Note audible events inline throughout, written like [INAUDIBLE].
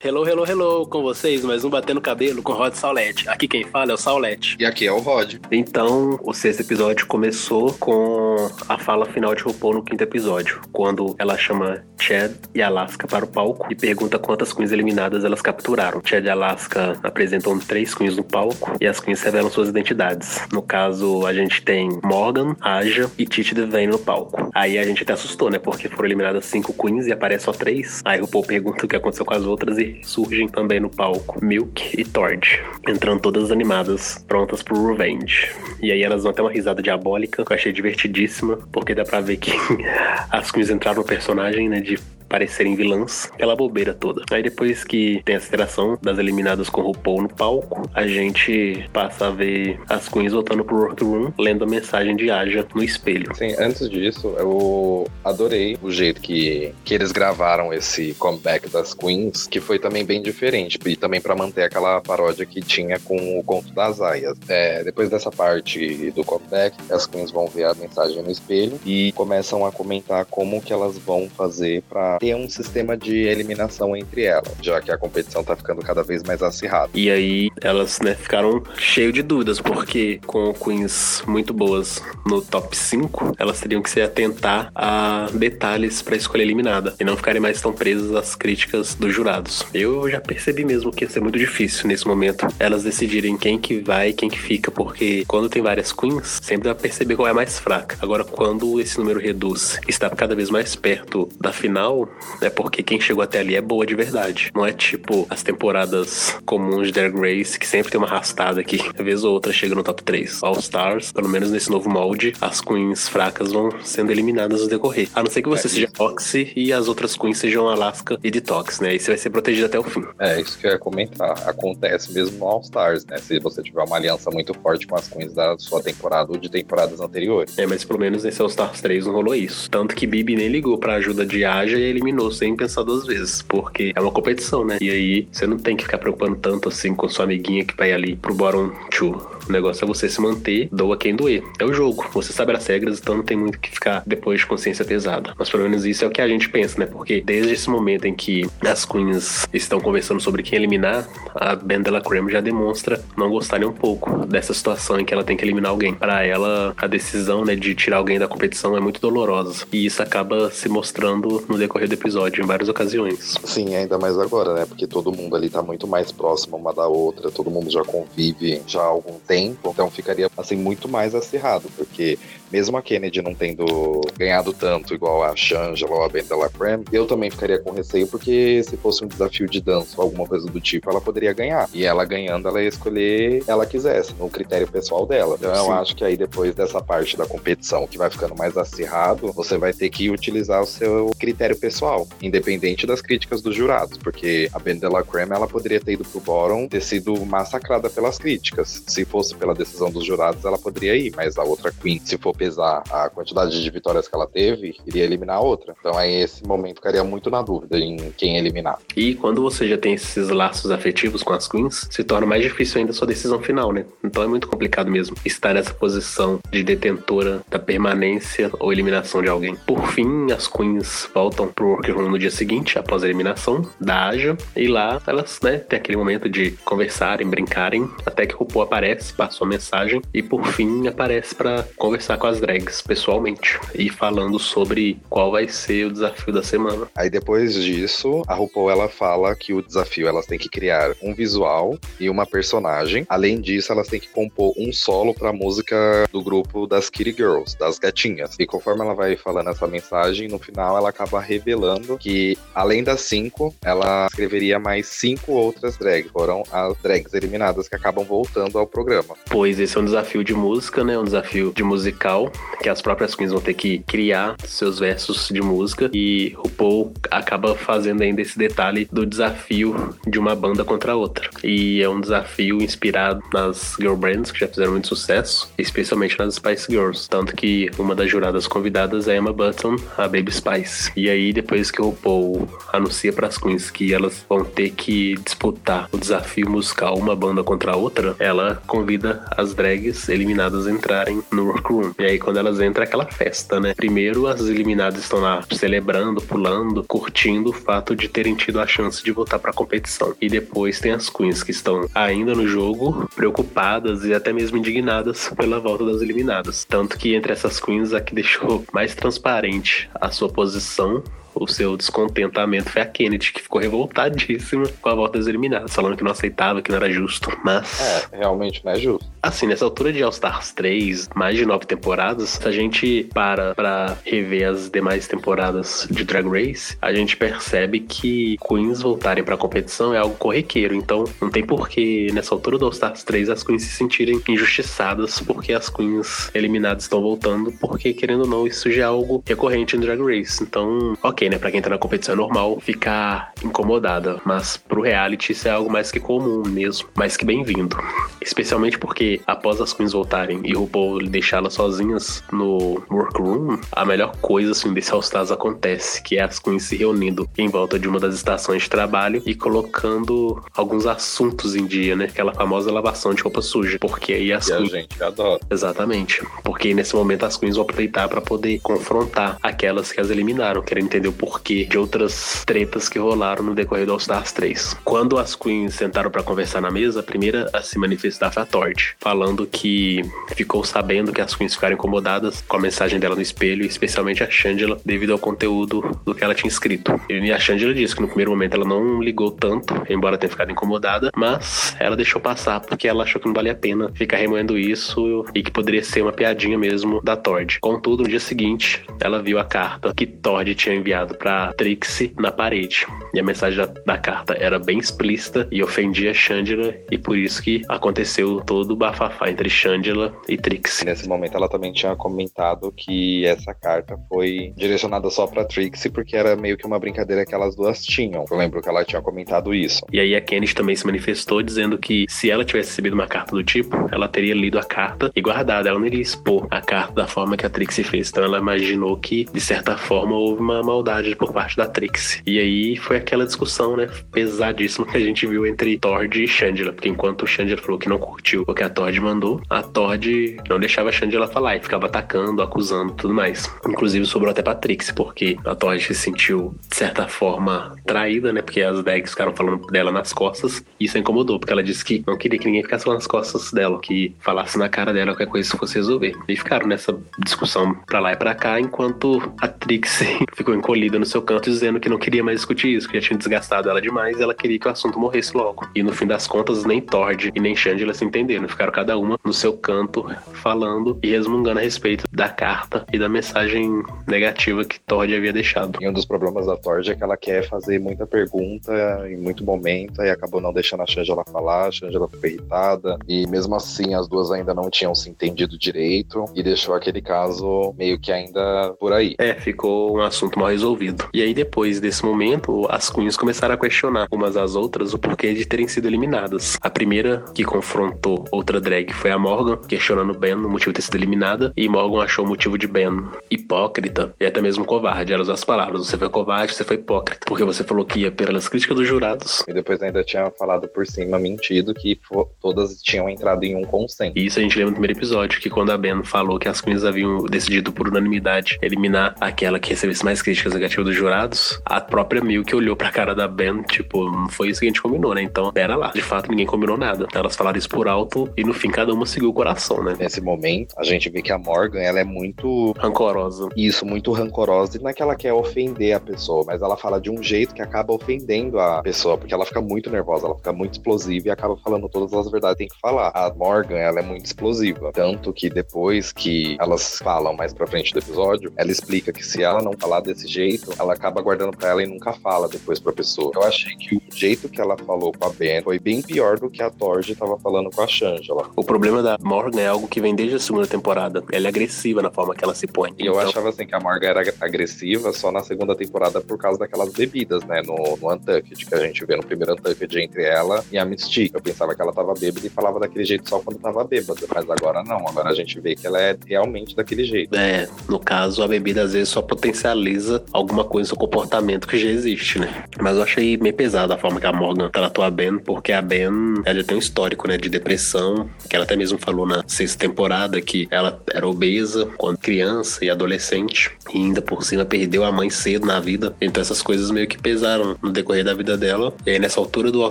Hello, hello, hello, com vocês, mais um Batendo Cabelo com Rod Saulete. Aqui quem fala é o Saulete. E aqui é o Rod. Então, o sexto episódio começou com a fala final de RuPaul no quinto episódio, quando ela chama Chad e Alaska para o palco e pergunta quantas queens eliminadas elas capturaram. Chad e Alaska apresentam três queens no palco e as queens revelam suas identidades. No caso, a gente tem Morgan, Aja e Titi Devane no palco. Aí a gente até assustou, né? Porque foram eliminadas cinco queens e aparece só três. Aí o RuPaul pergunta o que aconteceu com as outras e surgem também no palco Milk e Tord, entrando todas animadas, prontas pro Revenge. E aí elas vão ter uma risada diabólica, que eu achei divertidíssima, porque dá pra ver que [LAUGHS] as queens entraram no personagem, né, de parecerem vilãs, aquela bobeira toda. Aí depois que tem a interação das eliminadas com o RuPaul no palco, a gente passa a ver as queens voltando pro workroom, lendo a mensagem de Aja no espelho. Sim, antes disso, eu adorei o jeito que, que eles gravaram esse comeback das queens, que foi também bem diferente, e também para manter aquela paródia que tinha com o conto das aias. É, depois dessa parte do comeback, as queens vão ver a mensagem no espelho e começam a comentar como que elas vão fazer para ter um sistema de eliminação entre elas, já que a competição tá ficando cada vez mais acirrada. E aí elas, né, ficaram cheio de dúvidas, porque com queens muito boas no top 5, elas teriam que se atentar a detalhes para escolha eliminada e não ficarem mais tão presas às críticas dos jurados. Eu já percebi mesmo que ia ser muito difícil nesse momento elas decidirem quem que vai e quem que fica, porque quando tem várias queens, sempre dá pra perceber qual é a mais fraca. Agora, quando esse número reduz e está cada vez mais perto da final, é porque quem chegou até ali é boa de verdade. Não é tipo as temporadas comuns de Drag Race, que sempre tem uma arrastada aqui. Às vezes ou outra chega no top 3. All Stars, pelo menos nesse novo molde, as queens fracas vão sendo eliminadas no decorrer. A não ser que você é, seja Toxi e as outras queens sejam Alaska e Detox, né? Aí você vai ser protegido até o fim. É, isso que eu ia comentar. Acontece mesmo no All Stars, né? Se você tiver uma aliança muito forte com as queens da sua temporada ou de temporadas anteriores. É, mas pelo menos nesse All Stars 3 não rolou isso. Tanto que Bibi nem ligou pra ajuda de Aja e eliminou sem pensar duas vezes, porque é uma competição, né? E aí você não tem que ficar preocupando tanto assim com sua amiguinha que vai ali pro bottom two. O negócio é você se manter, doa quem doer. É o jogo. Você sabe as regras, então não tem muito que ficar depois de consciência pesada. Mas pelo menos isso é o que a gente pensa, né? Porque desde esse momento em que as queens estão conversando sobre quem eliminar, a Ben Della Creme já demonstra não gostar nem um pouco dessa situação em que ela tem que eliminar alguém. Para ela, a decisão né, de tirar alguém da competição é muito dolorosa. E isso acaba se mostrando no decorrer do episódio, em várias ocasiões. Sim, ainda mais agora, né? Porque todo mundo ali tá muito mais próximo uma da outra, todo mundo já convive já há algum tempo tempo, então ficaria assim muito mais acirrado, porque mesmo a Kennedy não tendo ganhado tanto igual a Shangela ou a Ben Creme, eu também ficaria com receio porque se fosse um desafio de dança ou alguma coisa do tipo, ela poderia ganhar. E ela ganhando, ela ia escolher ela quisesse, no critério pessoal dela. Então Sim. eu acho que aí depois dessa parte da competição que vai ficando mais acirrado, você vai ter que utilizar o seu critério pessoal, independente das críticas dos jurados, porque a Ben Creme ela poderia ter ido pro bottom, ter sido massacrada pelas críticas. Se fosse pela decisão dos jurados, ela poderia ir, mas a outra Queen, se for pesar a quantidade de vitórias que ela teve, iria eliminar a outra. Então aí esse momento ficaria muito na dúvida em quem eliminar. E quando você já tem esses laços afetivos com as queens, se torna mais difícil ainda a sua decisão final, né? Então é muito complicado mesmo estar nessa posição de detentora da permanência ou eliminação de alguém. Por fim, as queens voltam pro workroom no dia seguinte, após a eliminação da Aja, e lá elas, né, tem aquele momento de conversarem, brincarem, até que o RuPaul aparece, passa uma mensagem e por fim aparece para conversar com as drags pessoalmente e falando sobre qual vai ser o desafio da semana. Aí depois disso, a RuPaul ela fala que o desafio elas têm que criar um visual e uma personagem. Além disso, elas têm que compor um solo para música do grupo das Kitty Girls, das gatinhas. E conforme ela vai falando essa mensagem, no final ela acaba revelando que além das cinco, ela escreveria mais cinco outras drags. Foram as drags eliminadas que acabam voltando ao programa. Pois esse é um desafio de música, né? Um desafio de musical que as próprias queens vão ter que criar seus versos de música e o Paul acaba fazendo ainda esse detalhe do desafio de uma banda contra a outra. E é um desafio inspirado nas girl bands que já fizeram muito sucesso, especialmente nas Spice Girls, tanto que uma das juradas convidadas é Emma Button, a Baby Spice. E aí depois que o Paul anuncia para as queens que elas vão ter que disputar o desafio musical uma banda contra a outra, ela convida as drags eliminadas a entrarem no workroom. E aí quando elas entram, é aquela festa, né? Primeiro, as eliminadas estão lá celebrando, pulando, curtindo o fato de terem tido a chance de voltar pra competição. E depois tem as queens que estão ainda no jogo, preocupadas e até mesmo indignadas pela volta das eliminadas. Tanto que entre essas queens, a que deixou mais transparente a sua posição o seu descontentamento foi a Kennedy, que ficou revoltadíssima com a volta das eliminadas, falando que não aceitava, que não era justo. Mas. É, realmente não é justo. Assim, nessa altura de All Stars 3, mais de nove temporadas, se a gente para pra rever as demais temporadas de Drag Race, a gente percebe que Queens voltarem pra competição é algo corriqueiro. Então, não tem porquê, nessa altura do All Stars 3, as Queens se sentirem injustiçadas porque as Queens eliminadas estão voltando, porque, querendo ou não, isso já é algo recorrente em Drag Race. Então, ok, né? Pra quem tá na competição é normal ficar incomodada, mas pro reality isso é algo mais que comum mesmo, mais que bem-vindo. Especialmente porque após as queens voltarem e o RuPaul deixá-las sozinhas no workroom, a melhor coisa assim desse All Stars acontece, que é as queens se reunindo em volta de uma das estações de trabalho e colocando alguns assuntos em dia, né? Aquela famosa lavação de roupa suja, porque aí as e queens... a gente adora. Exatamente. Porque nesse momento as queens vão aproveitar para poder confrontar aquelas que as eliminaram, querendo entender o porquê de outras tretas que rolaram no decorrer do All Stars 3. Quando as queens sentaram para conversar na mesa, a primeira a se manifestar foi a Tord, falando que ficou sabendo que as queens ficaram incomodadas com a mensagem dela no espelho, especialmente a Shangela, devido ao conteúdo do que ela tinha escrito. E a Shangela disse que no primeiro momento ela não ligou tanto, embora tenha ficado incomodada, mas ela deixou passar porque ela achou que não valia a pena ficar remoendo isso e que poderia ser uma piadinha mesmo da Tord. Contudo, no dia seguinte, ela viu a carta que Tord tinha enviado enviado para Trixie na parede. E a mensagem da, da, carta era bem explícita e ofendia Shangela, e por isso que aconteceu todo o bafafá entre Shangela e Trixie. Nesse momento ela também tinha comentado que essa carta foi direcionada só para Trixie porque era meio que uma brincadeira que elas duas tinham. Eu lembro que ela tinha comentado isso. E aí a Kennedy também se manifestou dizendo que se ela tivesse recebido uma carta do tipo, ela teria lido a carta e guardado. Ela não iria expor a carta da forma que a Trixie fez. Então ela imaginou que, de certa forma, houve uma maldade por parte da Trix. E aí foi aquela discussão, né, pesadíssima que a gente viu entre Tord e Shangela, porque enquanto o falou que não curtiu o que a Tord mandou, a Tord não deixava a Shangela falar e ficava atacando, acusando tudo mais. Inclusive sobrou até pra Trix, porque a Tord se sentiu, de certa forma, traída, né, porque as drags ficaram falando dela nas costas, e isso incomodou, porque ela disse que não queria que ninguém ficasse falando nas costas dela, que falasse na cara dela qualquer coisa que fosse resolver. E ficaram nessa discussão pra lá e pra cá, enquanto a Trix [LAUGHS] ficou encolhida no seu canto dizendo que não queria mais discutir isso, que já tinha desgastado ela demais e ela queria que o assunto morresse logo. E no fim das contas, nem Tord e nem Shangela se entenderam, ficaram cada uma no seu canto falando e resmungando a respeito da carta e da mensagem negativa que Tord havia deixado. E um dos problemas da Tord é que ela quer fazer muita pergunta em muito momento e acabou não deixando a Shangela falar, a Shangela ficou irritada e mesmo assim as duas ainda não tinham se entendido direito e deixou aquele caso meio que ainda por aí. É, ficou um assunto mal resolvido resolvido. E aí, depois desse momento, as queens começaram a questionar umas às outras o porquê de terem sido eliminadas. A primeira que confrontou outra drag foi a Morgan, questionando Ben o motivo de ter sido eliminada, e Morgan achou o motivo de Ben hipócrita e até mesmo covarde. Eram as palavras: você foi covarde, você foi hipócrita, porque você falou que ia pelas críticas dos jurados. E depois ainda tinha falado por cima, mentido, que todas tinham entrado em um consenso. E isso a gente lembra no primeiro episódio, que quando a Ben falou que as queens haviam decidido por unanimidade eliminar aquela que recebesse mais críticas negativas dos jurados, a própria Milk olhou pra cara da Ben, tipo, não foi isso que a gente combinou, né? Então, pera lá. De fato, ninguém combinou nada. Elas falaram isso por alto e no fim cada uma seguiu o coração, né? Nesse momento, a gente vê que a Morgan, ela é muito... Rancorosa. Isso, muito rancorosa. E não é que ela quer ofender a pessoa, mas ela fala de um jeito que acaba ofendendo a pessoa, porque ela fica muito nervosa, ela fica muito explosiva e acaba falando todas as verdades que tem que falar. A Morgan, ela é muito explosiva. Tanto que depois que elas falam mais pra frente do episódio, ela explica que se ela não falar desse jeito, jeito, ela acaba guardando para ela e nunca fala depois pra pessoa. Eu achei que o jeito que ela falou com a Ben foi bem pior do que a Torge tava falando com a Shangela. O problema da Morgan é algo que vem desde a segunda temporada. Ela é agressiva na forma que ela se põe. E eu então... achava assim que a Morgan era agressiva só na segunda temporada por causa daquelas bebidas, né? No, no Untucked, que a gente vê no primeiro Untucked entre ela e a Mystique. Eu pensava que ela tava bêbada e falava daquele jeito só quando tava bêbada. Mas agora não. Agora a gente vê que ela é realmente daquele jeito. É, no caso, a bebida às vezes só potencializa alguma coisa seu comportamento que já existe, né? Mas eu achei meio pesado a forma que a Morgan tratou a Ben, porque a Ben, ela tem um histórico, né, de depressão, que ela até mesmo falou na sexta temporada que ela era obesa quando criança e adolescente, e ainda por cima perdeu a mãe cedo na vida. Então essas coisas meio que pesaram no decorrer da vida dela. E aí nessa altura do All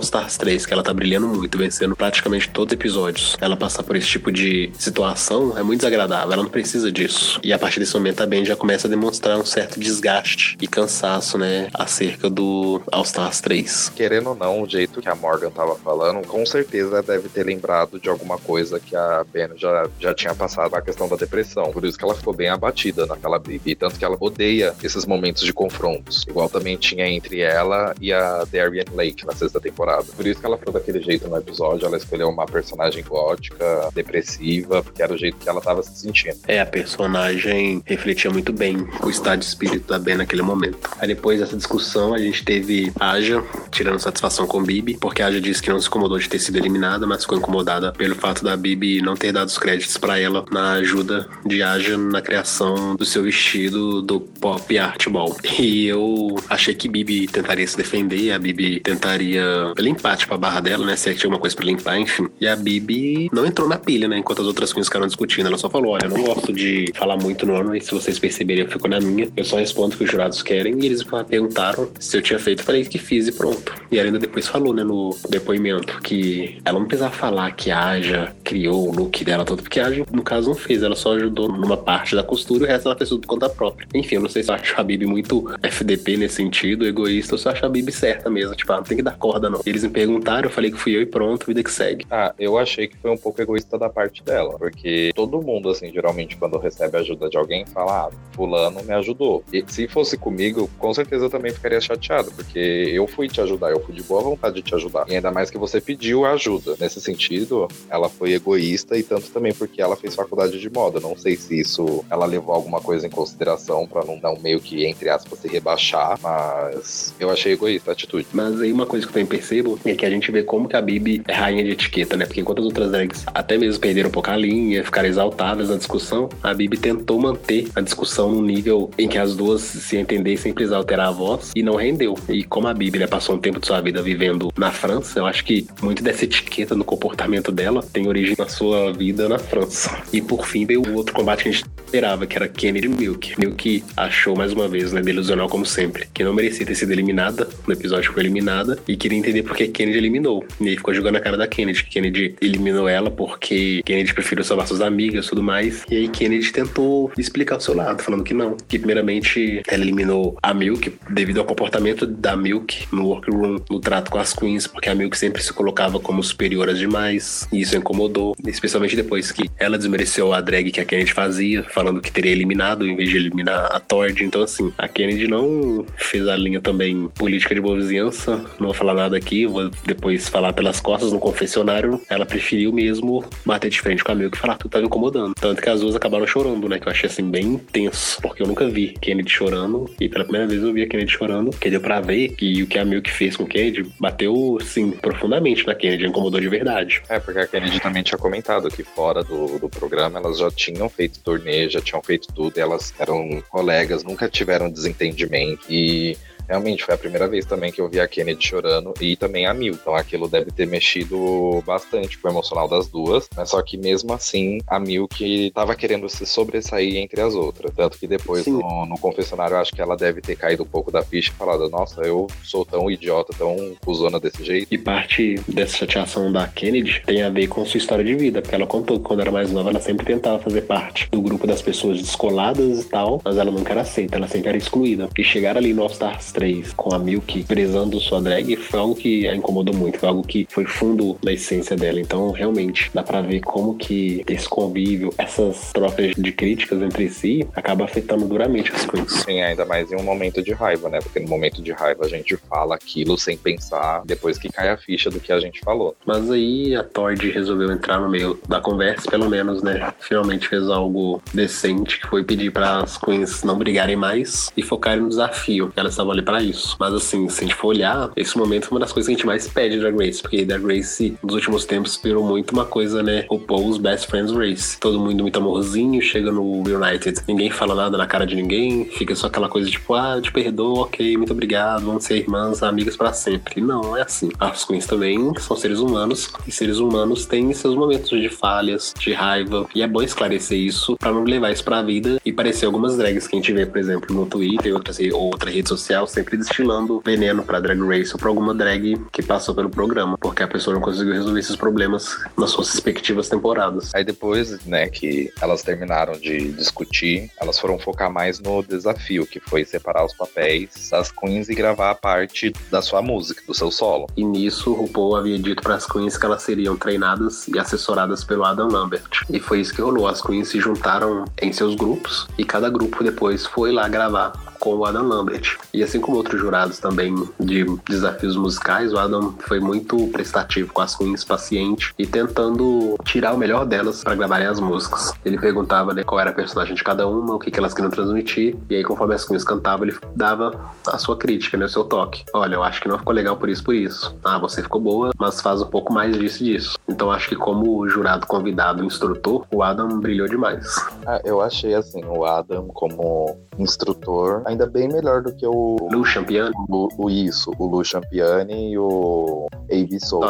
Stars 3, que ela tá brilhando muito, vencendo praticamente todos os episódios, ela passar por esse tipo de situação é muito desagradável, ela não precisa disso. E a partir desse momento a Ben já começa a demonstrar um certo desgaste e cansaço, né, acerca do All Stars 3. Querendo ou não, o jeito que a Morgan tava falando, com certeza deve ter lembrado de alguma coisa que a Ben já, já tinha passado a questão da depressão. Por isso que ela ficou bem abatida naquela briga. E tanto que ela odeia esses momentos de confrontos. Igual também tinha entre ela e a Darian Lake na sexta temporada. Por isso que ela ficou daquele jeito no episódio. Ela escolheu uma personagem gótica, depressiva, porque era o jeito que ela tava se sentindo. É, a personagem refletia muito bem o estado de espírito da Ben naquele momento. Aí depois dessa discussão, a gente teve Aja tirando satisfação com Bibi, porque Aja disse que não se incomodou de ter sido eliminada, mas ficou incomodada pelo fato da Bibi não ter dado os créditos para ela na ajuda de Aja na criação do seu vestido do Pop Art Ball. E eu achei que Bibi tentaria se defender, a Bibi tentaria limpar, tipo, a barra dela, né? Se tinha alguma coisa pra limpar, enfim. E a Bibi não entrou na pilha, né? Enquanto as outras queens ficaram discutindo. Ela só falou: olha, eu não gosto de falar muito no ano, e se vocês perceberem, eu fico na minha. Eu só respondo o que os jurados querem. E eles perguntaram se eu tinha feito. Falei que fiz e pronto. E ela ainda depois falou, né, no depoimento, que ela não precisava falar que a Aja criou o look dela todo, porque a Aja, no caso, não fez. Ela só ajudou numa parte da costura e o resto ela fez tudo por conta própria. Enfim, eu não sei se eu acho a Bibi muito FDP nesse sentido, egoísta, ou se eu acho a Bibi certa mesmo. Tipo, ah, não tem que dar corda, não. Eles me perguntaram, eu falei que fui eu e pronto, vida que segue. Ah, eu achei que foi um pouco egoísta da parte dela, porque todo mundo, assim, geralmente, quando recebe ajuda de alguém, fala, ah, fulano me ajudou. E se fosse comigo, com certeza eu também ficaria chateado, porque eu fui te ajudar, eu fui de boa vontade de te ajudar. E ainda mais que você pediu ajuda. Nesse sentido, ela foi egoísta e tanto também porque ela fez faculdade de moda. Não sei se isso ela levou alguma coisa em consideração para não dar um meio que, entre aspas, se rebaixar, mas eu achei egoísta a atitude. Mas aí uma coisa que eu também percebo é que a gente vê como que a Bibi é rainha de etiqueta, né? Porque enquanto as outras drags até mesmo perderam um pouco a linha, ficaram exaltadas na discussão, a Bibi tentou manter a discussão num nível em que as duas se entendessem sem precisar alterar a voz e não rendeu. E como a né, passou um tempo de sua vida vivendo na França, eu acho que muito dessa etiqueta no comportamento dela tem origem na sua vida na França. E por fim veio o outro combate que a gente esperava, que era Kennedy Milk. Milk achou mais uma vez, né, delusional como sempre, que não merecia ter sido eliminada no episódio que foi eliminada e queria entender por que Kennedy eliminou. E aí ficou jogando a cara da Kennedy. Kennedy eliminou ela porque Kennedy preferiu salvar suas amigas e tudo mais. E aí Kennedy tentou explicar o seu lado, falando que não. Que primeiramente eliminou a Milk devido ao comportamento da Milk no workroom, no trato com as queens, porque a Milk sempre se colocava como superior demais. E isso incomodou, especialmente depois que ela desmereceu a drag que a Kennedy fazia, falando que teria eliminado em vez de eliminar a Tord. Então, assim, a Kennedy não fez a linha também política de boa vizinhança. Não vou falar nada aqui, vou depois falar pelas costas no confessionário. Ela preferiu mesmo bater de frente com a Milk e falar que tudo tava incomodando. Tanto que as duas acabaram chorando, né? Que eu achei assim bem intenso, porque eu nunca vi Kennedy chorando. E pela primeira vez eu vi a Kennedy chorando, que deu pra ver que o que a Milk fez com Kennedy bateu, sim, profundamente na Kennedy, incomodou de verdade. É, porque a Kennedy também tinha comentado que fora do, do programa elas já tinham feito torneio, já tinham feito tudo, elas eram colegas, nunca tiveram desentendimento e realmente foi a primeira vez também que eu vi a Kennedy chorando e também a Mil. Então aquilo deve ter mexido bastante com o emocional das duas. Mas só que mesmo assim, a Mil que tava querendo se sobressair entre as outras. Tanto que depois no, no, confessionário eu acho que ela deve ter caído um pouco da ficha e falado: Nossa, eu sou tão idiota, tão cuzona desse jeito. E parte dessa chateação da Kennedy tem a ver com sua história de vida, porque ela contou que quando era mais nova ela sempre tentava fazer parte do grupo das pessoas descoladas e tal, mas ela nunca era aceita, ela sempre era excluída. E chegar ali no All Stars 3 com a Milk prezando sua drag foi algo que a incomodou muito, foi algo que foi fundo da essência dela. Então, realmente, dá pra ver como que esse convívio, essas trocas de críticas entre si, acaba afetando duramente as coisas. Sim, ainda mais em um momento de raiva, né? Porque no momento de raiva a gente fala aquilo sem pensar, depois que cai a ficha do que a gente falou. Mas aí a Tord resolveu entrar no meio da conversa, pelo menos, né? Finalmente fez algo decente, que foi pedir para as queens não brigarem mais e focarem no desafio. Elas estavam ali para isso. Mas assim, se a gente for olhar, esse momento foi uma das coisas que a gente mais pede Drag Race, porque Drag Race nos últimos tempos inspirou muito uma coisa, né? O Paul's Best Friends Race. Todo mundo muito amorzinho, chega no United, ninguém fala nada na cara de ninguém, fica só aquela coisa tipo, ah, te perdoo, ok, muito obrigado, vamos ser irmãs, amigas para sempre. Não, é assim. As queens também são seres humanos, e seres humanos têm seus momentos de falhas, de raiva, e é bom esclarecer isso para não levar isso pra vida e parecer algumas drags que a gente vê, por exemplo, no Twitter ou outra rede social, sempre destilando veneno pra Drag Race ou pra alguma drag que passou pelo programa, porque a pessoa não conseguiu resolver esses problemas nas suas respectivas temporadas. Aí depois, né, que elas terminaram de discutir, elas foram focar mais no desafio, que foi separar os papéis das queens e gravar a parte da sua música, do seu solo. E nisso, o RuPaul havia dito para as queens que elas seriam treinadas e assessoradas pelo Adam Lambert. E foi isso que rolou. As queens se juntaram em seus grupos e cada grupo depois foi lá gravar com o Adam Lambert. E assim como outros jurados também de desafios musicais, o Adam foi muito prestativo com as queens, paciente e tentando tirar o melhor delas para gravarem as músicas. Ele perguntava né, qual era a personagem de cada uma, o que, que elas queriam transmitir, e aí conforme as queens cantavam, ele dava a sua crítica, né, o seu toque. Olha, eu acho que não ficou legal por isso, por isso. Ah, você ficou boa, mas faz um pouco mais disso e disso. Então acho que como jurado convidado, instrutor, o Adam brilhou demais. Ah, eu achei assim, o Adam como instrutor ainda bem melhor do que o. Lu Champiani? O, o isso, o Lu Champiani e o A.V. Soul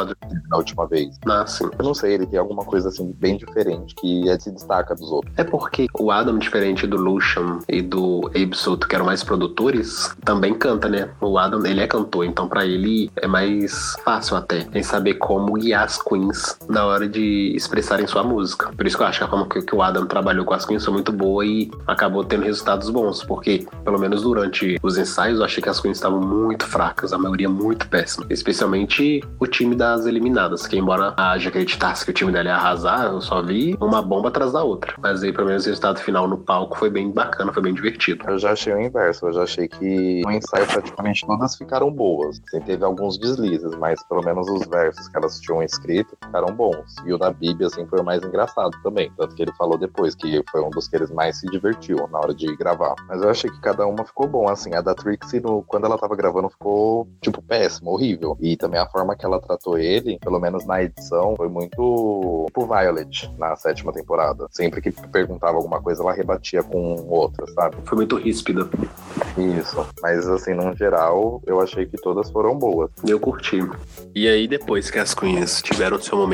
na última vez. Ah, sim. Eu não sei, ele tem alguma coisa assim bem diferente que é, se destaca dos outros. É porque o Adam, diferente do Lucian e do Abe Soto, que eram mais produtores, também canta, né? O Adam, ele é cantor, então para ele é mais fácil até em saber como guiar as queens na hora de expressarem sua música. Por isso que eu acho que a forma que o Adam trabalhou com as queens foi muito boa e acabou tendo resultados bons, porque pelo menos durante os ensaios eu achei que as queens estavam muito fracas, a maioria muito péssima, especialmente o time das eliminadas, que embora haja acreditasse que o time dela ia arrasar, eu só vi uma bomba atrás da outra. Mas aí, pelo menos, o resultado final no palco foi bem bacana, foi bem divertido. Eu já achei o inverso, eu já achei que no ensaio praticamente todas ficaram boas. Assim, teve alguns deslizes, mas pelo menos os versos que elas tinham escrito ficaram bons. E o da Bibi, assim, foi o mais engraçado também. Tanto que ele falou depois que foi um dos que eles mais se divertiu na hora de gravar. Mas eu achei que cada uma ficou bom, assim. A da Trixie, no, quando ela tava gravando, ficou, tipo, péssimo, horrível. E também a forma que ela tratou ele, pelo menos na edição, foi muito tipo Violet na sétima temporada. Sempre que perguntava alguma coisa, ela rebatia com outra, sabe? Foi muito ríspida. Isso. Mas, assim, no geral, eu achei que todas foram boas. Eu curti. E aí, depois que as Queens tiveram seu momento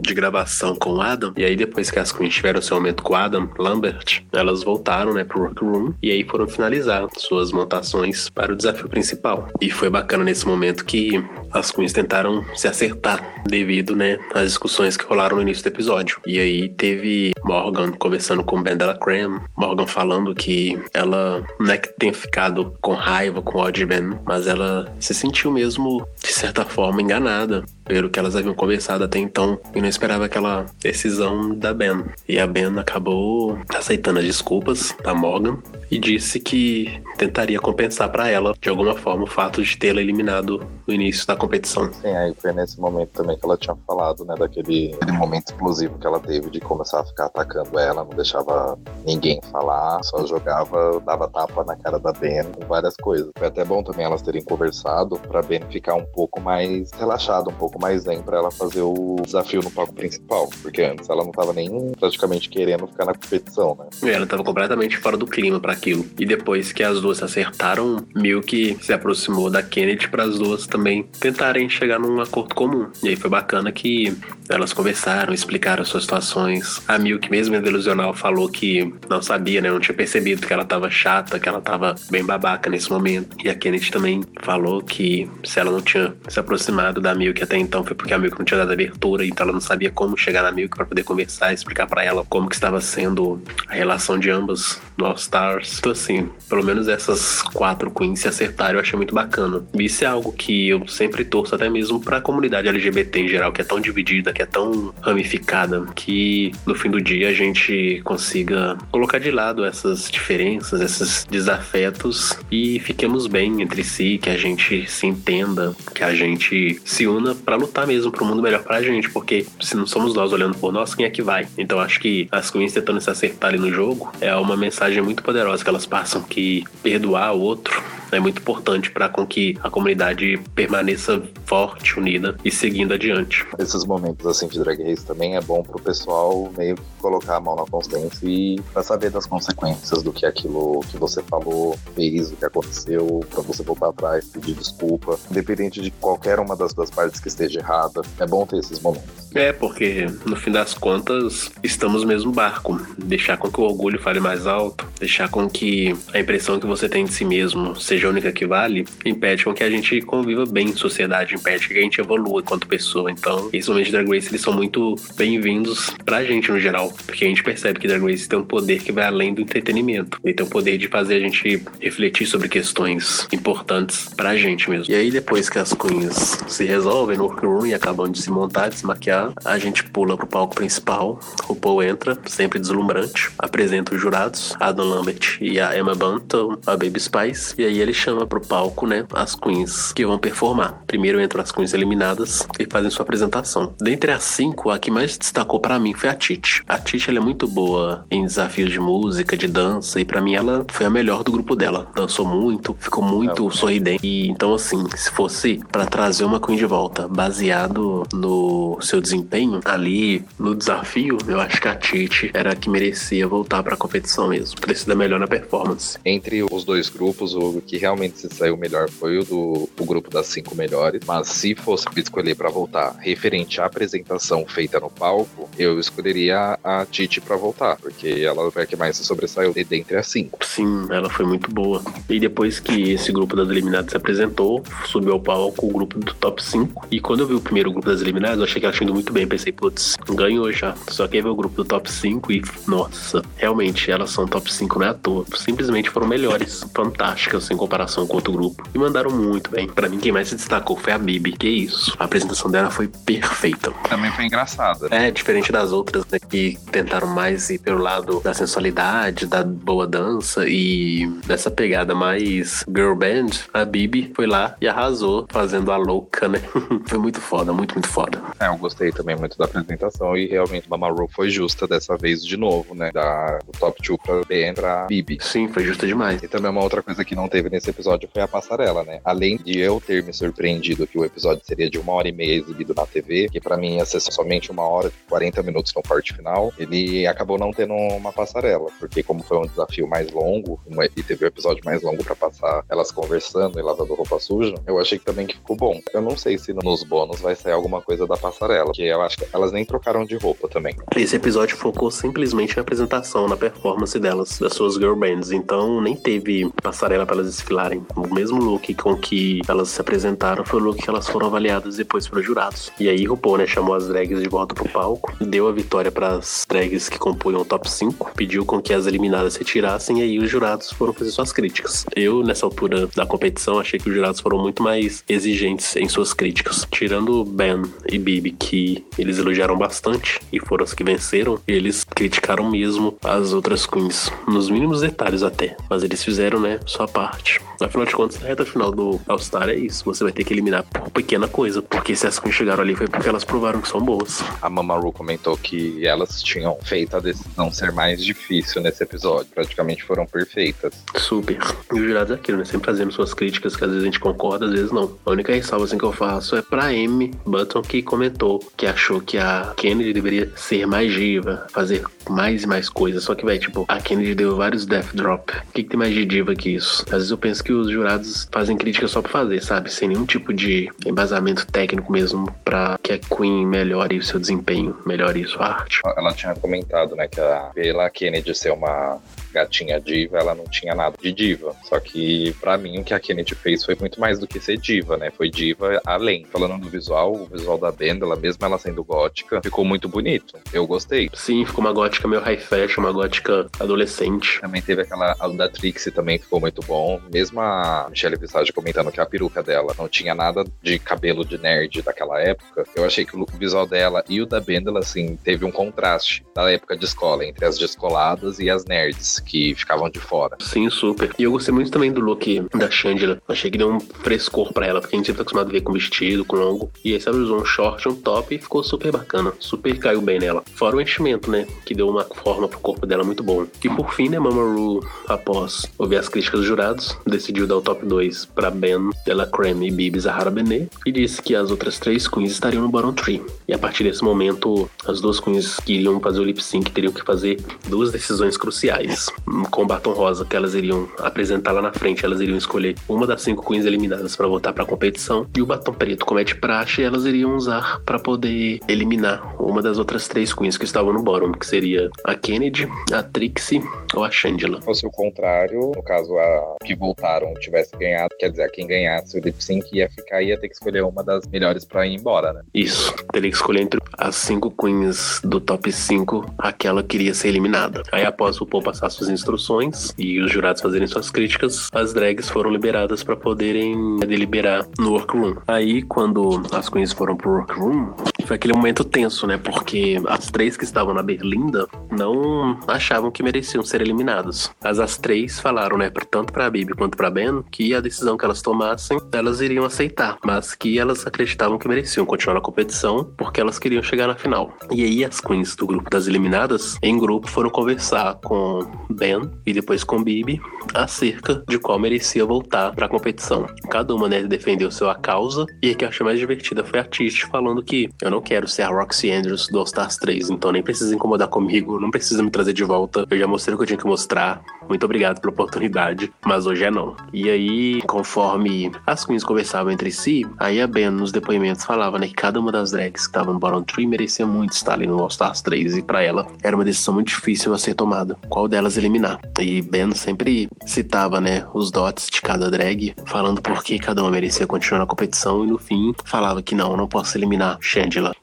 de gravação com o Adam, e aí depois que as Queens tiveram seu momento com o Adam Lambert, elas voltaram, né, pro workroom, e aí foram finalizar suas montações para o desafio principal. E foi bacana nesse momento que as Queens tentaram se acertar devido, né, às discussões que rolaram no início do episódio. E aí teve Morgan conversando com Ben Della Cream, Morgan falando que ela não é que tenha ficado com raiva com o de Ben, mas ela se sentiu mesmo, de certa forma, enganada pelo que elas haviam conversado até então e não esperava aquela decisão da Ben. E a Ben acabou aceitando as desculpas da Morgan e disse que tentaria compensar para ela de alguma forma o fato de tê-la eliminado no início da competição. Sim, aí foi nesse momento também que ela tinha falado, né, daquele momento explosivo que ela teve de começar a ficar atacando ela, não deixava ninguém falar, só jogava, dava tapa na cara da Ben, várias coisas. Foi até bom também elas terem conversado para Ben ficar um pouco mais relaxado, um pouco mais zen para ela fazer o desafio no palco principal, porque antes ela não tava nem praticamente querendo ficar na competição, né? Ela tava completamente fora do clima para aquilo. E depois que as duas se acertaram, Milk se aproximou da Kennedy para as duas também tentarem chegar num acordo comum. E aí foi bacana que elas conversaram, explicaram suas situações. A Milk, mesmo delusional, falou que não sabia, né? Não tinha percebido que ela tava chata, que ela tava bem babaca nesse momento. E a Kennedy também falou que se ela não tinha se aproximado da Milk até então foi porque a Milk não tinha dado abertura, então ela não sabia como chegar na Milk para poder conversar, explicar para ela como que estava sendo a relação de ambas no All Stars. Então assim, pelo menos essas quatro queens se acertaram, eu achei muito bacana. Isso é algo que eu sempre torço até mesmo para a comunidade LGBT em geral, que é tão dividida, que é tão ramificada, que no fim do dia a gente consiga colocar de lado essas diferenças, esses desafetos e fiquemos bem entre si, que a gente se entenda, que a gente se una para lutar mesmo para um mundo melhor pra gente, porque se não somos nós olhando por nós, quem é que vai? Então acho que as queens tentando se acertar ali no jogo é uma mensagem muito poderosa que elas passam que perdoar o outro é muito importante para com que a comunidade permaneça forte, unida e seguindo adiante. Esses momentos assim de drag race também é bom pro pessoal meio que colocar a mão na consciência e para saber das consequências do que aquilo que você falou fez, o que aconteceu, para você voltar atrás, pedir desculpa, independente de qualquer uma das duas partes que esteja errada. É bom ter esses momentos. É, porque no fim das contas estamos no mesmo barco. Deixar com que o orgulho fale mais alto, deixar com que a impressão que você tem de si mesmo seja a única que vale, impede com que a gente conviva bem em sociedade, impede que a gente evolua enquanto pessoa. Então, esses momentos de Drag Race eles são muito bem-vindos pra gente no geral, porque a gente percebe que Drag Race tem um poder que vai além do entretenimento. Ele tem o poder de fazer a gente refletir sobre questões importantes pra gente mesmo. E aí, depois que as queens se resolvem no workroom e acabam de se montar, desmaquiar, a gente pula pro palco principal. O Paul entra, sempre deslumbrante, apresenta os jurados, Adam Lambert e a Emma Bunton, a Baby Spice, e aí ele chama pro palco, né, as queens que vão performar. Primeiro entram as queens eliminadas e fazem sua apresentação. Dentre as cinco, a que mais destacou para mim foi a Titi. A Titi ela é muito boa em desafios de música, de dança, e para mim ela foi a melhor do grupo dela. Dançou muito, ficou muito é, sorridente. E então, assim, se fosse para trazer uma Queen de volta baseado no seu desempenho ali no desafio, eu acho que a Titi era a que merecia voltar para a competição mesmo, ter sido a melhor na performance. Entre os dois grupos, o que realmente se saiu melhor foi o do o grupo das cinco melhores. Mas se fosse escolher para voltar referente à apresentação feita no palco, eu escolheria a Titi para voltar, porque ela foi a que mais se sobressaiu dentre as cinco. Sim, ela foi muito boa. E depois que esse grupo das eliminadas se apresentou, subiu ao palco o grupo do top 5. E quando eu vi o primeiro grupo das eliminadas, eu achei que ela tinha ido muito bem. Pensei, putz, ganhou já. Só que aí veio o grupo do top 5 e, nossa, realmente elas são top 5 não é à toa. Simplesmente foram melhores, fantásticas em comparação com outro grupo. E mandaram muito bem. Para mim, quem mais se destacou foi a Bibi. Que isso, a apresentação dela foi perfeita. Também foi engraçada. É, diferente das outras, né, que tentaram mais ir pelo lado da sensualidade, da boa dança e dessa pegada mais girl band, a Bibi foi lá e arrasou, fazendo a louca, né? [LAUGHS] foi muito foda, muito, muito foda. É, eu gostei também muito da apresentação e realmente Mama Ru foi justa dessa vez de novo, né? Da top 2 pra BM pra Bibi. Sim, foi justa demais. E também uma outra coisa que não teve nesse episódio foi a passarela, né? Além de eu ter me surpreendido que o episódio seria de uma hora e meia exibido na TV, que para mim ia ser somente uma hora e 40 minutos no corte final, ele acabou não tendo uma passarela, porque como foi um desafio mais longo, e teve o um episódio mais longo para passar elas conversando e lavando roupa suja, eu achei que também que ficou bom. Eu não sei se nos bônus vai sair alguma coisa da passarela, que eu acho que elas nem trocaram de roupa também. Esse episódio focou simplesmente na apresentação, na performance delas, das suas girl bands, então nem teve passarela para elas desfilarem. O mesmo look com que elas se apresentaram foi o look que elas foram avaliadas depois pelos jurados. E aí RuPaul, né, chamou as drags de volta pro palco, deu a vitória para as drags que compunham o top 5, pediu com que as eliminadas se retirassem e aí os jurados foram fazer suas críticas. Eu, nessa altura da competição, achei que os jurados foram muito mais exigentes em suas críticas. Tirando Ben e Bibi, que eles elogiaram bastante e foram as que venceram, eles criticaram mesmo as outras queens, nos mínimos detalhes até. Mas eles fizeram, né, sua parte. Afinal de contas, a reta final do All-Star é isso. Você vai ter que eliminar por pequena coisa. Porque se as queens chegaram ali foi porque elas provaram que são boas. A Mamaru comentou que elas tinham feito a decisão ser mais difícil nesse episódio. Praticamente foram perfeitas. Super. E os jurados é aquilo, né? Sempre fazendo suas críticas, que às vezes a gente concorda, às vezes não. A única ressalva assim, que eu faço é pra Amy Button, que comentou que achou que a Kennedy deveria ser mais diva, fazer mais e mais coisas. Só que, vai tipo, a Kennedy deu vários death drop. O que, que tem mais de diva que isso? Às vezes eu penso que os jurados fazem crítica só pra fazer, sabe? Sem nenhum tipo de embasamento técnico mesmo pra que a Queen melhore o seu desempenho, melhore sua arte. Ela tinha comentado, né, que a, pela Kennedy ser uma gatinha diva, ela não tinha nada de diva. Só que para mim o que a Kennedy fez foi muito mais do que ser diva, né? Foi diva além. Falando do visual, o visual da banda, ela mesmo ela sendo gótica, ficou muito bonito. Eu gostei. Sim, ficou uma gótica meio high fashion, uma gótica adolescente. Também teve aquela a da Trixie também ficou muito bom. Mesmo a Michelle Visage comentando que a peruca dela não tinha nada de cabelo de nerd daquela época, eu Eu achei que o visual dela e o da Bendela, assim, teve um contraste da época de escola, entre as descoladas e as nerds, que ficavam de fora. Sim, super. E eu gostei muito também do look da Shangela. Achei que deu um frescor pra ela, porque a gente sempre tá acostumado a ver com vestido, com longo. E aí, sabe, usou um short, um top e ficou super bacana. Super caiu bem nela. Fora o enchimento, né? Que deu uma forma pro corpo dela muito bom. E por fim, né, Mamaru, após ouvir as críticas dos jurados, decidiu dar o top 2 para Ben, Della Creme e Bibi Zahara Benet e disse que as outras três queens estariam no bottom 3. E a partir desse momento, as duas queens que iriam fazer o lip sync teriam que fazer duas decisões cruciais. Com o batom rosa que elas iriam apresentar lá na frente, elas iriam escolher uma das cinco queens eliminadas para voltar para a competição e o batom preto, como é de praxe, elas iriam usar para poder eliminar uma das outras três queens que estavam no bottom, que seria a Kennedy, a Trixie ou a Shangela. Se fosse o contrário, no caso a que voltaram tivesse ganhado, quer dizer, quem ganhasse o lip sync ia ficar ia ter que escolher uma das melhores para ir embora, né? Isso, teria que escolher entre as cinco queens do top 5, aquela que iria ser eliminada. Aí após o Paul passar suas instruções e os jurados fazerem suas críticas, as drags foram liberadas para poderem deliberar no workroom. Aí quando as queens foram pro workroom, foi aquele momento tenso, né? Porque as três que estavam na Berlinda não achavam que mereciam ser eliminadas. Mas as três falaram, né, tanto para Bibi quanto para Ben, que a decisão que elas tomassem, elas iriam aceitar, mas que elas acreditavam que mereciam continuar na competição porque elas queriam chegar na final. E aí as queens do grupo das eliminadas, em grupo, foram conversar com Ben e depois com Bibi acerca de qual merecia voltar para a competição. Cada uma, né, defendeu sua causa e a que eu achei mais divertida foi a Tish falando que eu não quero ser a Roxy Andrews do All Stars 3, então nem precisa incomodar comigo, não precisa me trazer de volta. Eu já mostrei o que eu tinha que mostrar. Muito obrigado pela oportunidade, mas hoje é não. E aí, conforme as queens conversavam entre si, aí a Ben nos depoimentos falava, né, que cada uma das drags que estavam no Bottom 3 merecia muito estar ali no All Stars 3 e para ela era uma decisão muito difícil a ser tomada. Qual delas eliminar? E Ben sempre citava, né, os dots de cada drag, falando por que cada uma merecia continuar na competição e no fim falava que não, não posso eliminar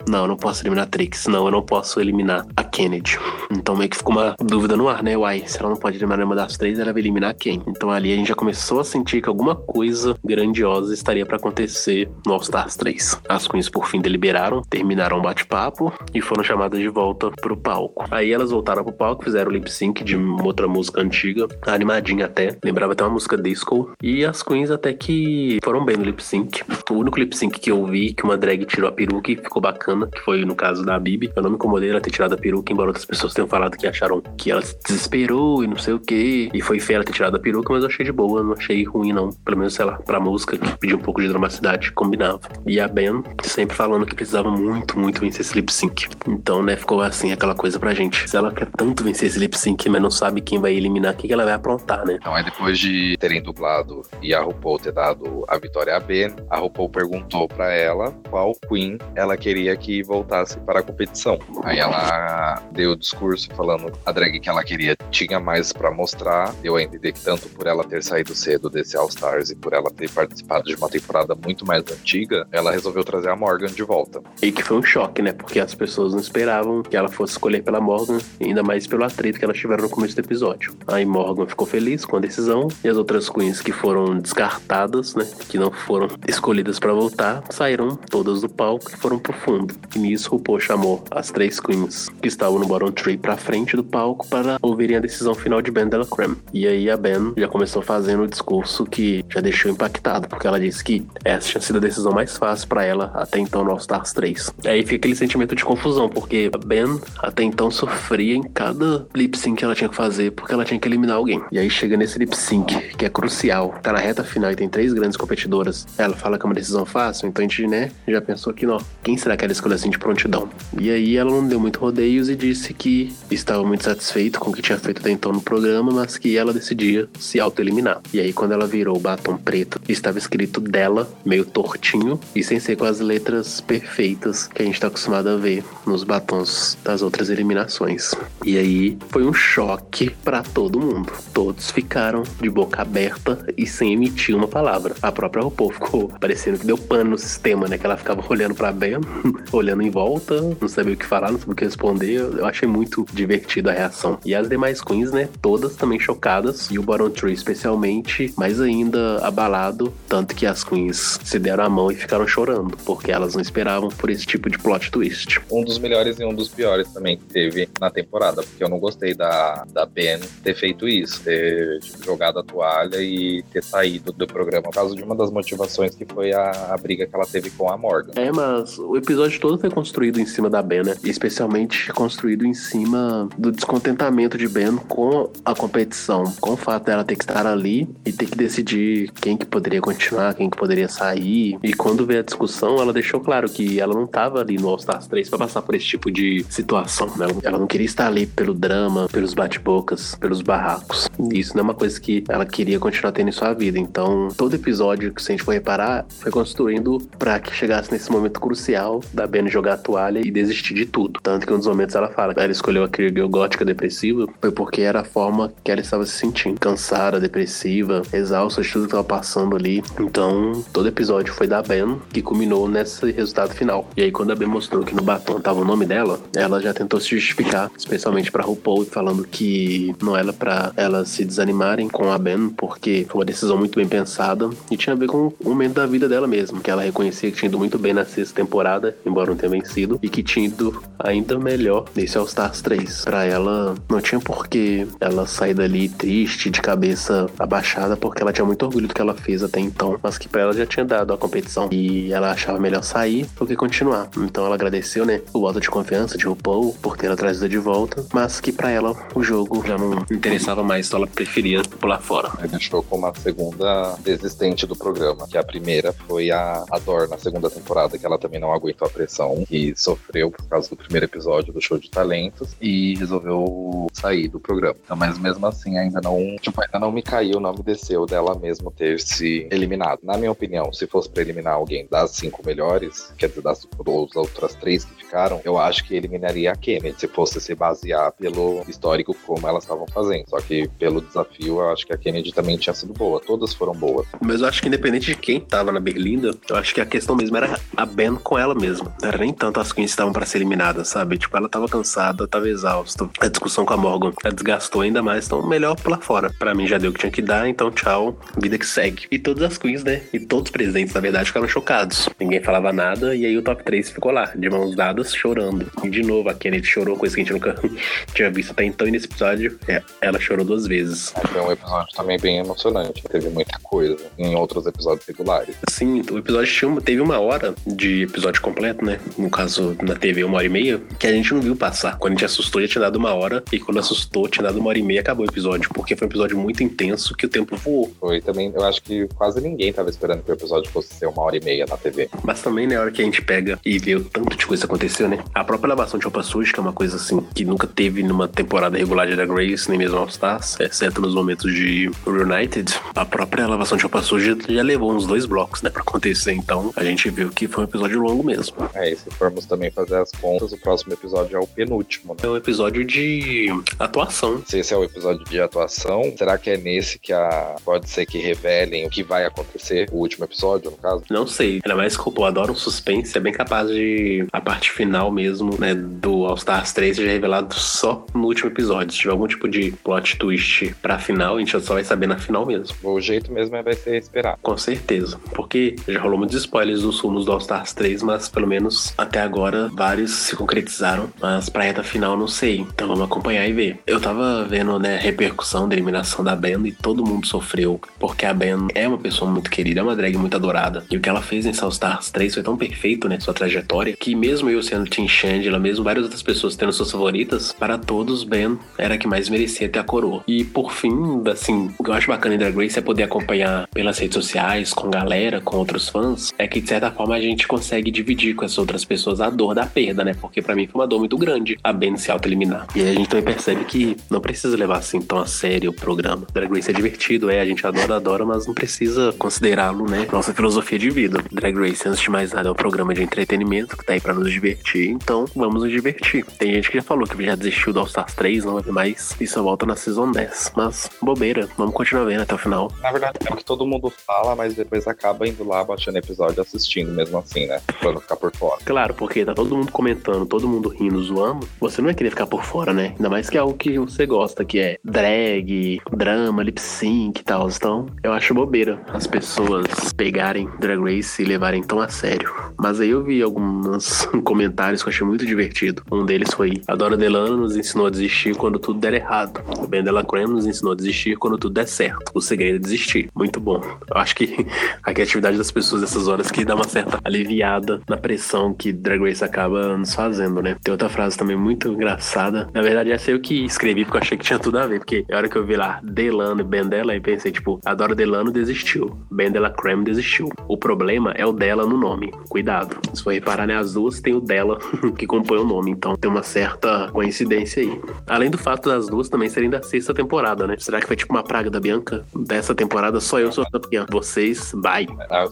Não, eu não posso eliminar Trix, não, eu não posso eliminar a Kennedy. Então meio que ficou uma dúvida no ar, né, uai, se ela não pode eliminar nenhuma das três, ela vai eliminar quem? Então ali a gente já começou a sentir que alguma coisa grandiosa estaria para acontecer no All Stars 3. As queens por fim deliberaram, terminaram o bate-papo e foram chamadas de volta pro palco. Aí elas voltaram pro palco, fizeram o lip sync de outra música antiga, animadinha até, lembrava até uma música disco, e as queens até que foram bem no lip sync. O único lip sync que eu vi que uma drag tirou a peruca e ficou bacana, que foi no caso da Bibi. Eu não me incomodei ela ter tirado a peruca, embora outras pessoas tenham falado que acharam que ela se desesperou e não sei o que, e foi ela ter tirado a peruca, mas eu achei de boa, não achei ruim não. Pelo menos, sei lá, pra música que pediu um pouco de dramaticidade, combinava. E a Ben sempre falando que precisava muito, muito vencer esse lip sync. Então, né, ficou assim aquela coisa pra gente. Se ela quer tanto vencer esse lip sync, mas não sabe quem vai eliminar, o que ela vai aprontar, né? Então, aí depois de terem dublado e a RuPaul ter dado a vitória a Ben, a RuPaul perguntou pra ela qual Queen ela queria que voltasse para a competição. Aí ela deu o discurso falando a drag que ela queria tinha mais pra mostrar. Deu a que tanto por ela ter saído cedo desse All Stars e por ela ter participado de uma temporada muito mais antiga, ela resolveu trazer a Morgan de volta. E que foi um choque, né? Porque as pessoas não esperavam que ela fosse escolher pela Morgan, ainda mais pelo atrito que elas tiveram no começo do episódio. Aí Morgan ficou feliz com a decisão e as outras queens que foram descartadas, né? Que não foram escolhidas para voltar, saíram todas do palco e foram pro fundo. E nisso, RuPaul chamou as três queens que estavam no bottom tree pra frente do palco para ouvirem a decisão final de Ben Della Creme. E aí a Ben já começou fazendo o discurso que já deixou impactado, porque ela disse que essa tinha sido a decisão mais fácil para ela até então no All Stars 3. Aí fica aquele sentimento de confusão, porque a Ben até então sofria em cada lip sync que ela tinha que fazer, porque ela tinha que eliminar alguém. E aí chega nesse lip sync, que é crucial, tá na reta final e tem três grandes competidoras. Ela fala que é uma decisão fácil, então a gente, né, já pensou que, não, quem será que ela escolheu assim de prontidão? E aí ela não deu muito rodeios e disse que estava muito satisfeito com o que tinha feito até então no programa, mas que ela decidia se auto-eliminar. E aí quando ela virou o batom preto, estava escrito dela, meio tortinho, e sem ser com as letras perfeitas que a gente tá acostumado a ver nos batons das outras eliminações. E aí foi um choque para todo mundo. Todos ficaram de boca aberta e sem emitir uma palavra. A própria RuPaul ficou parecendo que deu pano no sistema, né? Que ela ficava olhando pra Ben, [LAUGHS] olhando em volta, não sabia o que falar, não sabia o que responder. Eu achei muito divertido a reação. E as demais queens, né, todas também chocadas, e o Baron Tree especialmente, mais ainda abalado, tanto que as queens se deram a mão e ficaram chorando, porque elas não esperavam por esse tipo de plot twist. Um dos melhores e um dos piores também que teve na temporada, porque eu não gostei da, da Ben ter feito isso, ter tipo, jogado a toalha e ter saído do programa por causa de uma das motivações que foi a, a briga que ela teve com a Morgan. É, mas o episódio todo foi construído em cima da Ben, né? Especialmente construído em cima do descontentamento de Ben com a competição, com o fato dela ter que estar ali e ter que decidir quem que poderia continuar, quem que poderia sair. E quando veio a discussão, ela deixou claro que ela não estava ali no All Stars 3 para passar por esse tipo de situação. Ela, ela não queria estar ali pelo drama, pelos bate-bocas, pelos barracos. E isso não é uma coisa que ela queria continuar tendo em sua vida. Então, todo episódio que se a gente for reparar, foi construindo para que chegasse nesse momento crucial da Ben jogar a toalha e desistir de tudo. Tanto que um dos momentos ela fala que ela escolheu a Kirgil gótica depressiva foi porque era a forma que ela estava se sentindo. Cansada, depressiva, exausta de tudo que estava passando ali. Então, todo episódio foi da Ben que culminou nesse resultado final. E aí, quando a Ben mostrou que no batom tava o nome dela, ela já tentou se justificar, especialmente pra RuPaul, falando que não era para elas se desanimarem com a Ben, porque foi uma decisão muito bem pensada e tinha a ver com o momento da vida dela mesmo, que ela reconhecia que tinha ido muito bem na sexta temporada, embora não tenha vencido, e que tinha ido ainda melhor nesse All Stars 3. Pra ela, não tinha porquê ela sair dali triste, de cabeça abaixada, porque ela tinha muito orgulho do que ela fez até então, mas que pra ela já tinha dado a competição e ela achava melhor sair do que continuar. Então ela agradeceu, né, o voto de confiança de RuPaul por ter trazido de volta, mas que para ela o jogo já não interessava mais, então ela preferia pular fora. Aí deixou como a segunda desistente do programa, que a primeira foi a, a Dor na segunda temporada, que ela também não aguentou a pressão e sofreu por causa do primeiro episódio do show de talentos e resolveu sair do programa. Então, mas mesmo assim ainda não, tipo, ainda não me caiu, não me desceu dela mesmo ter se eliminado. Na minha opinião, se fosse para eliminar alguém das cinco melhores, quer dizer, das, outras três que ficaram, eu acho que eliminaria a Kennedy, se fosse se basear pelo histórico como elas estavam fazendo. Só que pelo desafio, eu acho que a Kennedy também tinha sido boa. Todas foram boas. Mas eu acho que independente de quem tava na Berlinda, eu acho que a questão mesmo era a Ben com ela mesma. Não era nem tanto as queens estavam para ser eliminadas, sabe? Tipo, ela tava cansada, tava exausta. A discussão com a Morgan a desgastou ainda mais, então melhor pular fora. Para mim já deu o que tinha que dar, então tchau, vida que segue. E todas as queens, né? E todos os presentes, na verdade, ficaram chocados. Ninguém falava nada e aí o top 3 ficou lá, de mãos dadas, chorando. E de novo, a Kennedy chorou, coisa que a gente nunca [LAUGHS] tinha visto até então. E nesse episódio, é, ela chorou duas vezes. Foi um episódio também bem emocionante. Teve muita coisa em outros episódios regulares. Sim, o episódio tinha, teve uma hora de episódio completo, né? No caso, na TV, uma hora e meia, que a gente não viu passar. Quando a gente assustou, já tinha dado uma hora. E quando assustou, tinha dado uma hora e meia acabou o episódio. Porque foi um episódio muito intenso que o tempo voou. Foi também, eu acho que quase ninguém tava esperando que o episódio fosse ser uma hora e meia na TV. Mas também na hora que a gente pega e vê o tanto de coisa aconteceu, né? A própria lavação de roupa suja, que é uma coisa assim que nunca teve numa temporada regular de Drag Race, nem mesmo All Stars, exceto nos momentos de Reunited. A própria lavação de roupa suja já levou uns dois blocos, né, pra acontecer. Então a gente viu que foi um episódio longo mesmo. É, e se formos também fazer as contas, o próximo episódio é o penúltimo, né? É um episódio de atuação. Se esse é o episódio de atuação, será que é nesse que a pode ser que revelem o que vai acontecer? O último episódio, no caso? Não sei. Ainda mais que eu adoro um suspense, é bem capaz de a parte final mesmo, né, do All Stars 3 seja revelado só no último episódio. Se tiver algum tipo de plot twist pra final, a gente só vai saber na final mesmo. O jeito mesmo é vai ser esperar. Com certeza. Porque já rolou muitos spoilers dos rumos do All Stars 3, mas pelo menos até agora vários se concretizaram. Mas pra reta final não sei. Então vamos acompanhar e ver. Eu tava vendo, né, repercussão da eliminação da Ben e todo mundo sofreu. Porque a Ben é uma pessoa muito querida, é uma drag muito adorada. E o que ela fez em All Stars 3 foi tão perfeito, né, sua trajetória, que mesmo eu sendo Team Shangela, mesmo várias outras pessoas tendo suas favoritas, para todos, Ben era a que mais merecia ter a coroa. E por fim, assim, o que eu acho bacana em Drag Race é poder acompanhar pelas redes sociais, com galera, com outros fãs, é que de certa forma a gente consegue dividir com as outras pessoas a dor da perda, né? Porque para mim foi uma dor muito grande a Ben se auto-eliminar. E aí a gente também percebe que não precisa levar assim tão a sério o programa. Drag Race é divertido, é, a gente adora, adora, mas não precisa considerá-lo, né? Nossa filosofia de vida. Drag Race, antes de mais nada, é um programa de entretenimento que tá aí pra nos divertir, então vamos nos divertir. Tem gente que já falou que já desistiu do All Stars 3, não vai ver mais, só volta na Season 10. Mas, bobeira, vamos continuar vendo até o final. Na verdade, é o que todo mundo fala, mas depois acaba indo lá, baixando episódio assistindo mesmo assim, né? Pra não ficar por fora. Claro, porque tá todo mundo comentando, todo mundo rindo, zoando. Você não vai querer ficar por fora, né? Ainda mais que é algo que você gosta, que é drag, drama, lip sync e tal. Então, eu acho bobeira as pessoas pegarem Drag Race e levarem tão a sério. Mas aí eu vi alguns [LAUGHS] comentários que eu achei muito divertido. Um deles foi: A Dora Delano nos ensinou a desistir quando tudo der errado. O Ben Delacreme nos ensinou a desistir quando tudo der certo. O segredo é desistir. Muito bom. Eu acho que [LAUGHS] a criatividade das pessoas nessas horas que dá uma certa aliviada na pressão que Drag Race acaba nos fazendo, né? Tem outra frase também muito engraçada. Na verdade, essa eu que escrevi porque eu achei que tinha tudo a ver. Porque a hora que eu vi lá Delano e Ben Della, eu pensei, tipo, a Dora Delano desistiu. Ben Delacreme desistiu. O problema é o dela no nome. Cuidado. Se for reparar, né? As duas tem o dela [LAUGHS] que compõe o nome. Então tem uma certa coincidência aí. Além do fato das duas também serem da sexta temporada, né? Será que foi tipo uma praga da Bianca? Dessa temporada só eu sou campeã. Vocês, bye.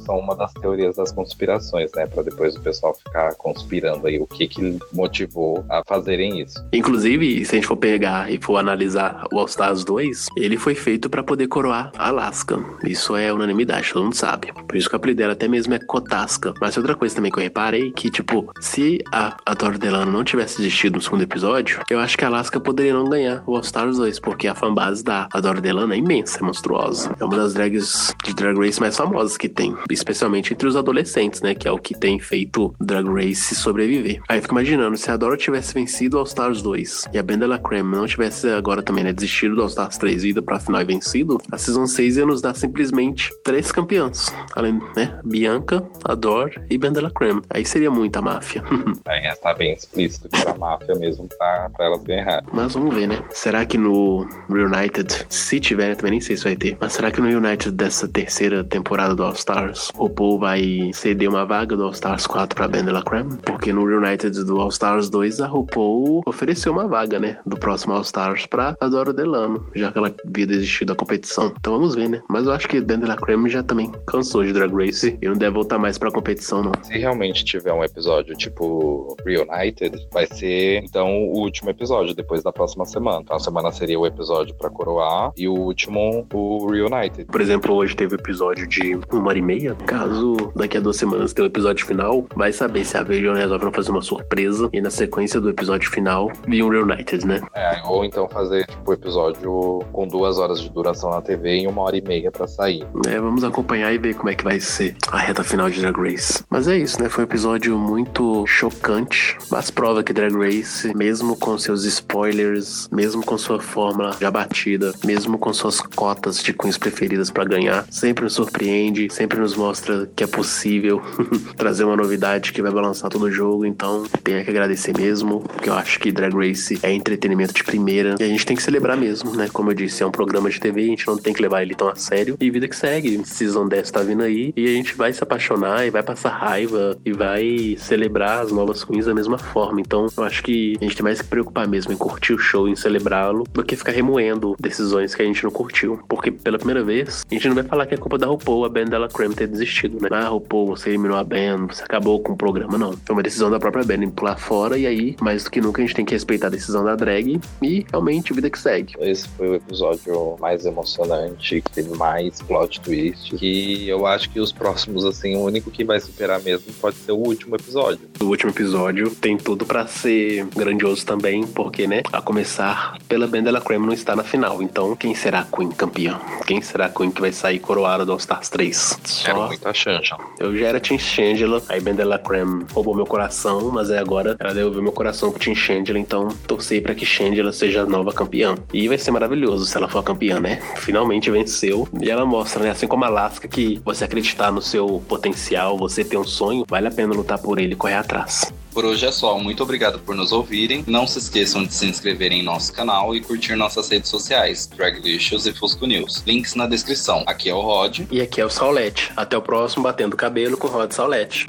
São uma das teorias das conspirações, né? Pra depois o pessoal ficar conspirando aí o que que motivou a fazerem isso. Inclusive, se a gente for pegar e for analisar o All Stars 2, ele foi feito para poder coroar Alaska. Isso é unanimidade, todo mundo sabe. Por isso que o apelido dela até mesmo é Kotasca. Mas outra coisa também que eu reparei que, tipo, se a, a Dora Delano não tivesse existido no segundo episódio, eu acho que a Alaska poderia não ganhar o All Stars 2, porque a fanbase da Dora Delano é imensa, é monstruosa. É uma das drags de Drag Race mais famosas que tem, especialmente entre os adolescentes, né, que é o que tem feito Drag Race sobreviver. Aí eu fico imaginando, se a Dora tivesse vencido All Stars 2 e a Ben Creme não tivesse agora também, né, desistido do All Stars 3 e ido pra final e vencido, a Season 6 ia nos dar simplesmente três campeãs. Além, né, Bianca, Ador e Ben Creme. Aí seria muita máfia. [LAUGHS] Aí está bem explícito que era máfia mesmo pra, pra elas ganhar. Mas vamos ver, né? Será que no Reunited, se tiver, também nem sei se vai ter, mas será que no United dessa terceira temporada do All Stars, o Paul vai ceder uma vaga do All Stars 4 pra Ben Creme? Porque no Reunited do All Stars 2, a RuPaul ofereceu uma vaga, né? Do próximo All Stars pra Adora Delano, já que ela havia desistido da competição. Então vamos ver, né? Mas eu acho que Ben Creme já também cansou de Drag Race e não deve voltar mais pra competição, não. Se realmente tiver um episódio tipo Reunited, vai ser então o último episódio, depois da próxima semana. Então a semana seria o episódio pra coroar e o último o Reunited. Por exemplo, hoje teve episódio de uma hora e meia. Caso daqui a duas semanas tenha o episódio final, vai saber se a Vision resolve não fazer uma surpresa e na sequência do episódio final vir um Reunited, né? É, ou então fazer tipo o episódio com duas horas de duração na TV e uma hora e meia pra sair. É, vamos acompanhar e ver como é que vai ser a reta final de Drag Race. Mas é isso, né? Foi um episódio muito chocante, mas prova que Drag Race, mesmo com seus spoilers, mesmo com sua fórmula já batida, mesmo com suas cotas de queens preferidas para ganhar, sempre nos surpreende, sempre nos mostra que é possível [LAUGHS] trazer uma novidade que vai balançar todo o jogo. Então, tenho que agradecer mesmo, porque eu acho que Drag Race é entretenimento de primeira e a gente tem que celebrar mesmo, né? Como eu disse, é um programa de TV, a gente não tem que levar ele tão a sério. E vida que segue, Season 10 tá vindo aí e a gente vai se apaixonar e vai passar raiva e vai celebrar as novas queens da mesma forma. Então, eu acho que a gente tem mais que preocupar mesmo em curtir o show, em celebrá-lo, do que ficar remoendo decisões que a gente não curtiu. Porque pela primeira vez, a gente não vai falar que é culpa da RuPaul, a Ben dela Creme ter desistido, né? Ah, RuPaul, você eliminou a Ben, você acabou com o programa. Não. Foi uma decisão da própria Ben em pular fora, e aí, mais do que nunca, a gente tem que respeitar a decisão da drag e realmente vida que segue. Esse foi o episódio mais emocionante, que teve mais plot twist. Que eu acho que os próximos, assim, o único que vai superar mesmo pode ser o último episódio. O último episódio tem tudo para ser grandioso também, porque, né, a começar pela Ben Della Creme não está na final. Então, quem será a Queen campeã? Quem será a Queen que vai sair coroada do All Stars 3? Só... Era muita chance. Eu já era Team Shangela, aí Ben Della Creme roubou meu coração, mas aí agora ela devolveu meu coração pro Team Shangela, então torcei para que Shangela seja a nova campeã. E vai ser maravilhoso se ela for campeã, né? Finalmente venceu. E ela mostra, né, assim como a Alaska, que você acreditar no seu potencial, você ter um sonho, vale a pena lutar por ele e correr atrás. Por hoje é só. Muito obrigado por nos ouvirem. Não se esqueçam de se inscreverem em nosso canal e curtir nossas redes sociais, Draglicious e Fusco News. Links na descrição. Aqui é o Rod. E aqui é o Saulete. Até o próximo Batendo Cabelo com Rod Saulete.